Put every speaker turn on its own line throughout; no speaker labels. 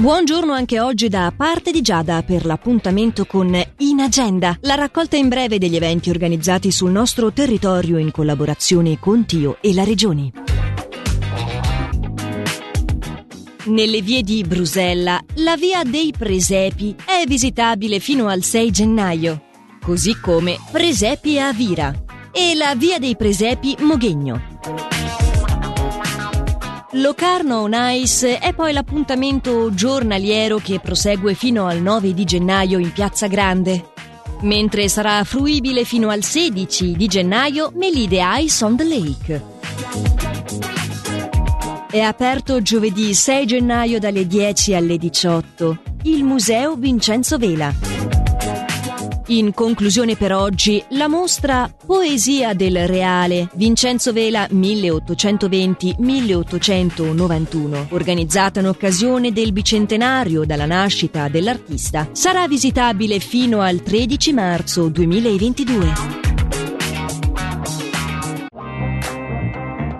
Buongiorno anche oggi da parte di Giada per l'appuntamento con In Agenda, la raccolta in breve degli eventi organizzati sul nostro territorio in collaborazione con Tio e la Regione. Nelle vie di Brusella, la via dei Presepi è visitabile fino al 6 gennaio, così come Presepi a Vira e la via dei Presepi Moghegno. Locarno on Ice è poi l'appuntamento giornaliero che prosegue fino al 9 di gennaio in Piazza Grande, mentre sarà fruibile fino al 16 di gennaio Melide Ice on the Lake. È aperto giovedì 6 gennaio dalle 10 alle 18 il Museo Vincenzo Vela. In conclusione per oggi, la mostra Poesia del Reale Vincenzo Vela 1820-1891, organizzata in occasione del bicentenario dalla nascita dell'artista, sarà visitabile fino al 13 marzo 2022.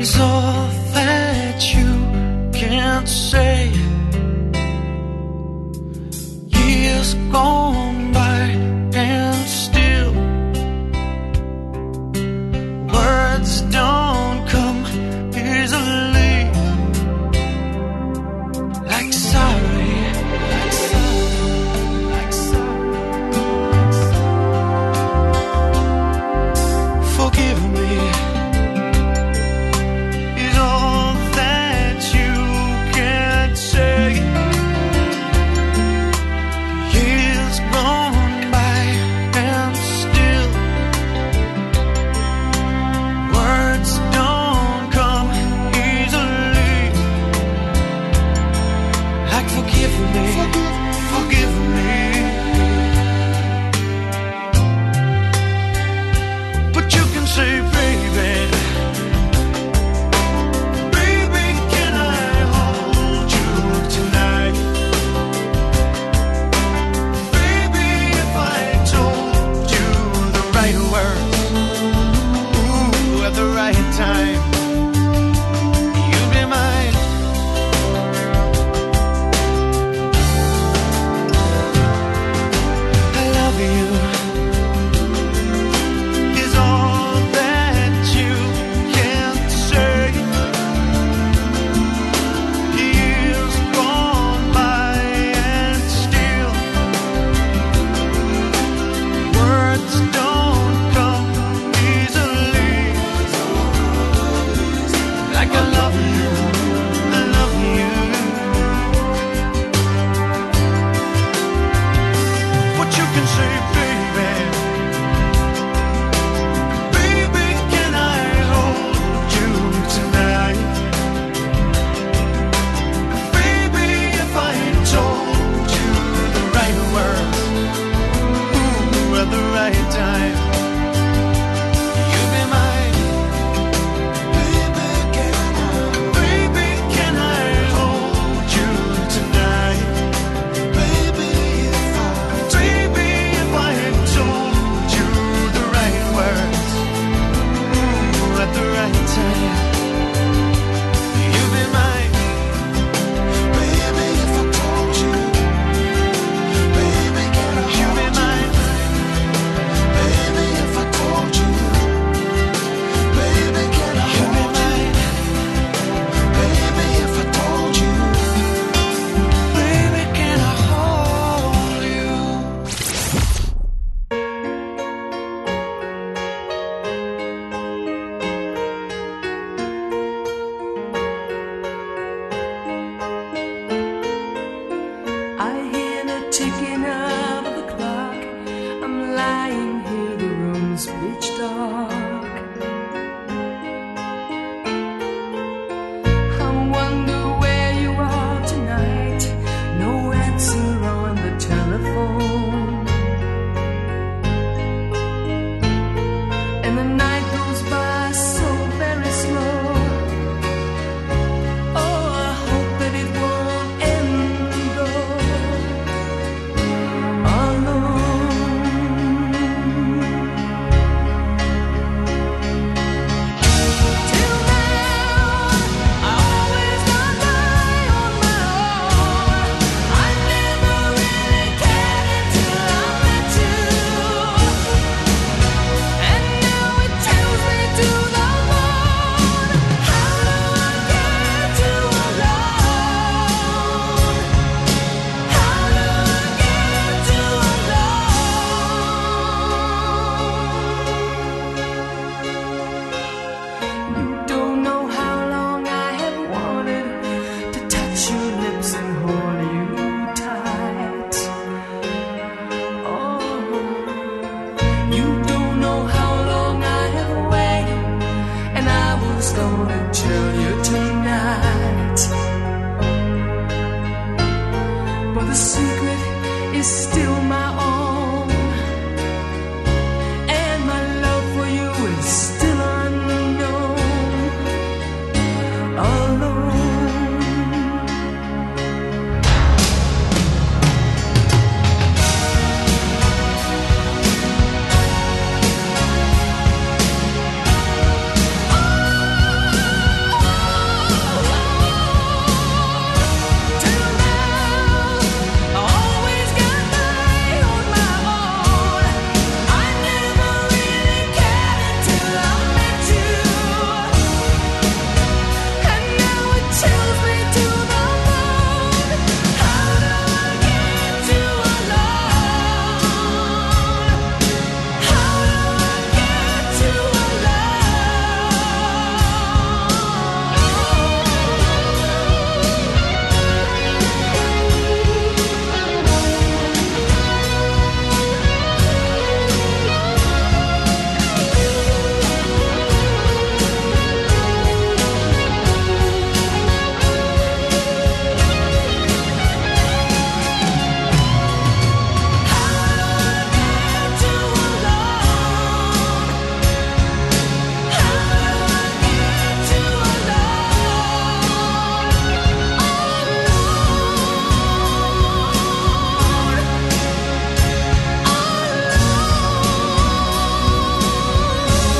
Is all that you can say. Years gone by and still words don't.